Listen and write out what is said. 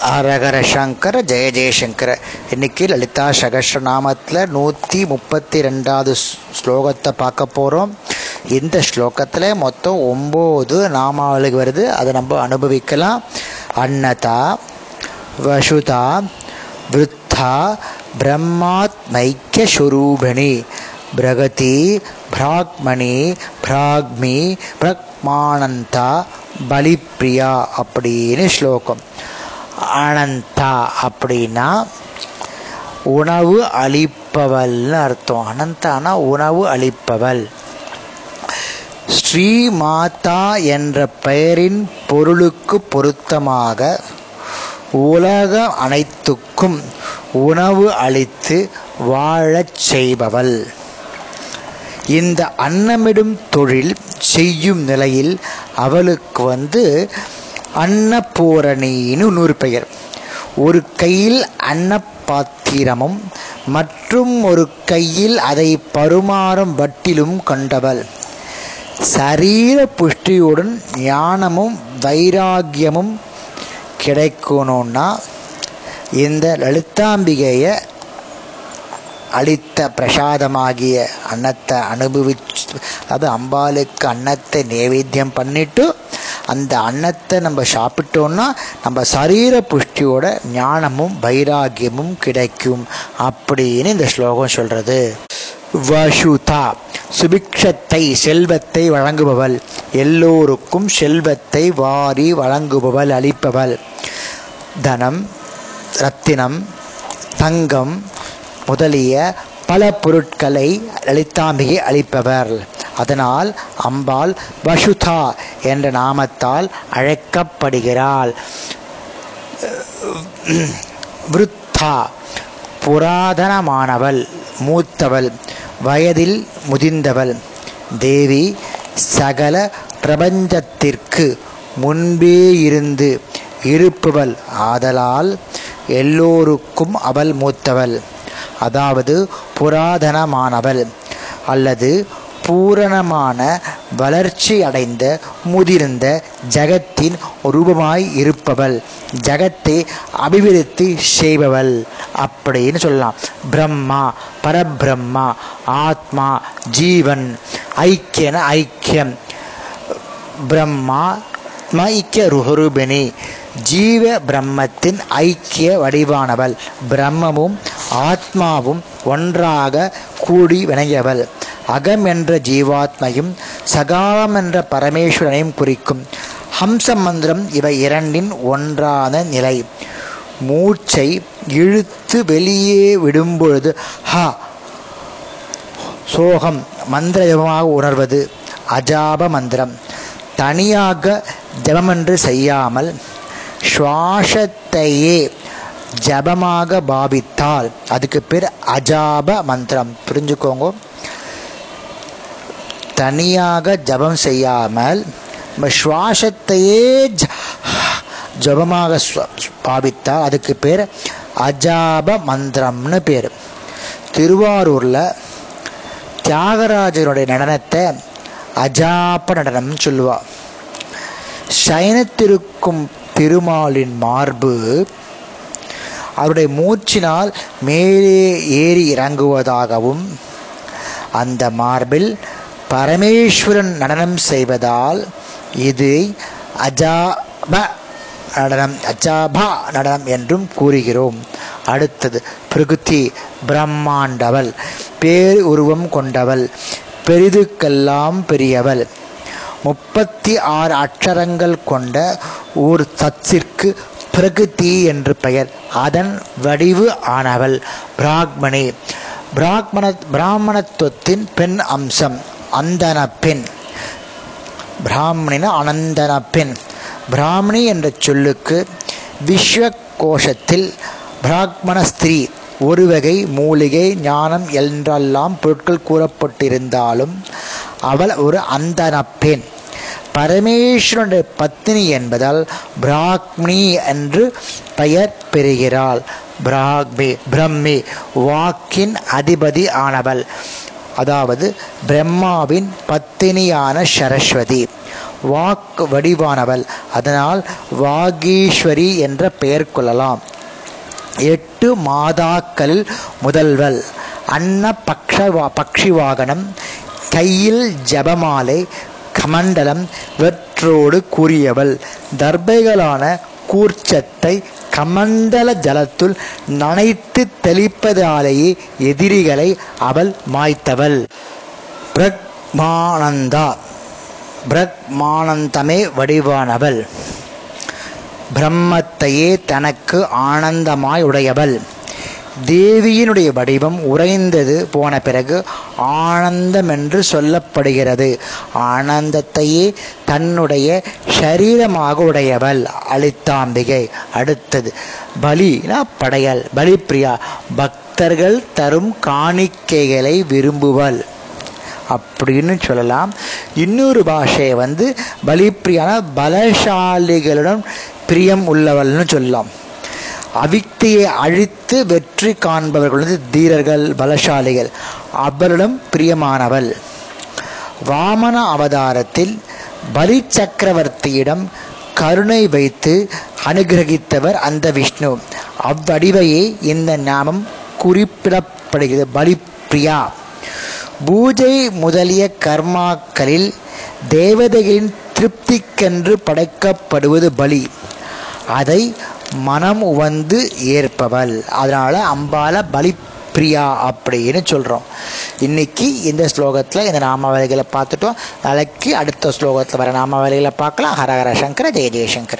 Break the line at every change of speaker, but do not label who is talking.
ஹரஹர சங்கர ஜெய ஜெயசங்கர இன்னைக்கு லலிதா சகஸ்ரநாமத்தில் நூற்றி முப்பத்தி ரெண்டாவது ஸ்லோகத்தை பார்க்க போகிறோம் இந்த ஸ்லோகத்தில் மொத்தம் ஒம்பது நாமாவளுக்கு வருது அதை நம்ம அனுபவிக்கலாம் அன்னதா வசுதா விருத்தா பிரம்மாத்மைக்கிய ஸ்வரூபிணி பிரகதி பிராக்மணி பிராக்மி பிரக்மானந்தா பலிப்ரியா அப்படின்னு ஸ்லோகம் அனந்தா அப்படின்னா உணவு அளிப்பவள்னு அர்த்தம். அனந்தானா உணவு அளிப்பவள். ஸ்ரீ மாதா என்ற பெயரின் பொருளுக்கு பொருத்தமாக உலக அனைத்துக்கும் உணவு அளித்து வாழச் செய்பவள். இந்த அன்னமிடும் தொழில் செய்யும் நிலையில் அவளுக்கு வந்து அன்னபூரணின்னு இன்னொரு பெயர். ஒரு கையில் அன்னப்பாத்திரமும் மற்றும் ஒரு கையில் அதை பருமாறும் வட்டிலும் கொண்டவள். சரீர புஷ்டியுடன் ஞானமும் வைராகியமும் கிடைக்கணும்னா இந்த லலிதாம்பிகையை அளித்த பிரசாதமாகிய அன்னத்தை அனுபவிச்சு அது அம்பாளுக்கு அன்னத்தை நைவேத்தியம் பண்ணிட்டு அந்த அன்னத்தை நம்ம சாப்பிட்டோம்னா நம்ம சரீர புஷ்டியோட ஞானமும் வைராகியமும் கிடைக்கும் அப்படின்னு இந்த ஸ்லோகம் சொல்றது. வசுதா சுபிக்ஷத்தை செல்வத்தை வழங்குபவள். எல்லோருக்கும் செல்வத்தை வாரி வழங்குபவள் அளிப்பவள். தனம் ரத்தினம் தங்கம் முதலிய பல பொருட்களை லலிதாம்பிகை அளிப்பவர். அதனால் அம்பாள் வசுதா என்ற நாமத்தால் அழைக்கப்படுகிறாள். விருத்தா புராதனமானவள் மூத்தவள் வயதில் முதிர்ந்தவள். தேவி சகல பிரபஞ்சத்திற்கு முன்பே இருந்து இருப்பவள் ஆதலால் எல்லோருக்கும் அவள் மூத்தவள். அதாவது புராதனமானவள் அல்லது பூரணமான வளர்ச்சி அடைந்த முதிர்ந்த ஜகத்தின் ரூபமாய் இருப்பவள். ஜகத்தை அபிவிருத்தி செய்பவள் அப்படின்னு சொல்லலாம். பிரம்மா பரபிரம்மா ஆத்மா ஜீவன் ஐக்கியன ஐக்கியம். பிரம்மா ஐக்கிய ருஹருபிணி. ஜீவ பிரம்மத்தின் ஐக்கிய வடிவானவள். பிரம்மமும் ஆத்மாவும் ஒன்றாக கூடி வினையவள் அகம் என்ற ஜீவாத்மையும் சகாலம் என்ற பரமேஸ்வரனையும் குறிக்கும். ஹம்ச மந்திரம் இவை இரண்டின் ஒன்றான நிலை. மூச்சை இழுத்து வெளியே விடும்பொழுது ஹ சோகம் மந்திர ஜபமாக உணர்வது அஜாப மந்திரம். தனியாக ஜபமென்று செய்யாமல் சுவாசத்தையே ஜபமாக பாவித்தால் அதுக்கு பேர் அஜாப மந்திரம். புரிஞ்சுக்கோங்க. தனியாக ஜபம் செய்யாமல் நம்ம சுவாசத்தையே ஜபமாக பாவித்தால் அதுக்கு பேர் அஜாப மந்திரம்னு பேர். திருவாரூரில் தியாகராஜனுடைய நடனத்தை அஜாப நடனம்னு சொல்லுவா. சயனத்திருக்கும் திருமாலின் மார்பு அவருடைய மூச்சினால் மேலே ஏறி இறங்குவதாகவும் அந்த மார்பில் பரமேஸ்வரன் நடனம் செய்வதால் இது அஜாப நடனம் அஜாபா நடனம் என்றும் கூறுகிறோம். அடுத்தது பிரகுதி பிரம்மாண்டவள் பேர் உருவம் கொண்டவள் பெரிதுக்கெல்லாம் பெரியவள். முப்பத்தி ஆறு அக்ஷரங்கள் கொண்ட ஒரு தத்திற்கு பிரகிருதி என்று பெயர். அதன் வடிவு ஆனவள் பிராக்மணி. பிராக்மண பிராமணத்துவத்தின் பெண் அம்சம். அந்தன பெண். பிராமணின அனந்தன பெண். பிராமணி என்ற சொல்லுக்கு விஸ்வ கோஷத்தில் பிராக்மண ஸ்திரீ ஒரு வகை மூலிகை ஞானம் என்றெல்லாம் பொருட்கள் கூறப்பட்டிருந்தாலும் அவள் ஒரு அந்தன பெண். பரமேஸ்வரனுடைய பத்தினி என்பதால் பிராக்மணி என்று பெயர் பெறுகிறாள். பிராக்மி பிரம்மி வாக்கின் அதிபதி ஆனவள். அதாவது பிரம்மாவின் பத்தினியான சரஸ்வதி வாக்கு வடிவானவள். அதனால் வாகீஸ்வரி என்ற பெயர் கொள்ளலாம். எட்டு மாதாக்களில் முதல்வள். அன்ன பக்ஷ பக்ஷி வாகனம் கையில் ஜபமாலை கமண்டலம் வெற்றோடு கூறியவள். தர்பைகளான கூர்ச்சத்தை கமண்டல ஜலத்துள் நனைத்து தெளிப்பதாலேயே எதிரிகளை அவள் மாய்த்தவள். பிரக்மானந்தா. பிரக்மானந்தமே வடிவானவள். பிரம்மத்தையே தனக்கு ஆனந்தமாய் உடையவள். தேவியினுடைய வடிவம் உறைந்தது போன பிறகு ஆனந்தம் என்று சொல்லப்படுகிறது. ஆனந்தத்தையே தன்னுடைய சரீரமாக உடையவள். அளித்தாம்பிகை. அடுத்தது பலினா படையல். பலிப்பிரியா பக்தர்கள் தரும் காணிக்கைகளை விரும்புவள். அப்படின்னு சொல்லலாம். இன்னொரு பாஷையை வந்து பலிப்பிரியான பலசாலிகளுடன் பிரியம் உள்ளவள்னு சொல்லலாம். அவிக்தியை அழித்து வெற்றி காண்பவர்கள் வந்து தீரர்கள் பலசாலிகள். அவரிடம் பிரியமானவள். வாமன அவதாரத்தில் பலி சக்கரவர்த்தியிடம் கருணை வைத்து அனுகிரகித்தவர் அந்த விஷ்ணு. அவ்வடிவையே இந்த நாமம் குறிப்பிடப்படுகிறது. பலிப்பிரியா. பூஜை முதலிய கர்மாக்களில் தேவதைகளின் திருப்திக்கென்று படைக்கப்படுவது பலி. அதை மனம் உவந்து ஏற்பவள். அதனால் அம்பால பலி பிரியா அப்படின்னு சொல்கிறோம் இன்னைக்கு இந்த ஸ்லோகத்தில் இந்த நாமாவளிகளை பார்த்துட்டோம். நாளைக்கு அடுத்த ஸ்லோகத்தில் வர நாமாவளிகளை பார்க்கலாம். ஹரஹர சங்கர ஜெய ஜெயசங்கர.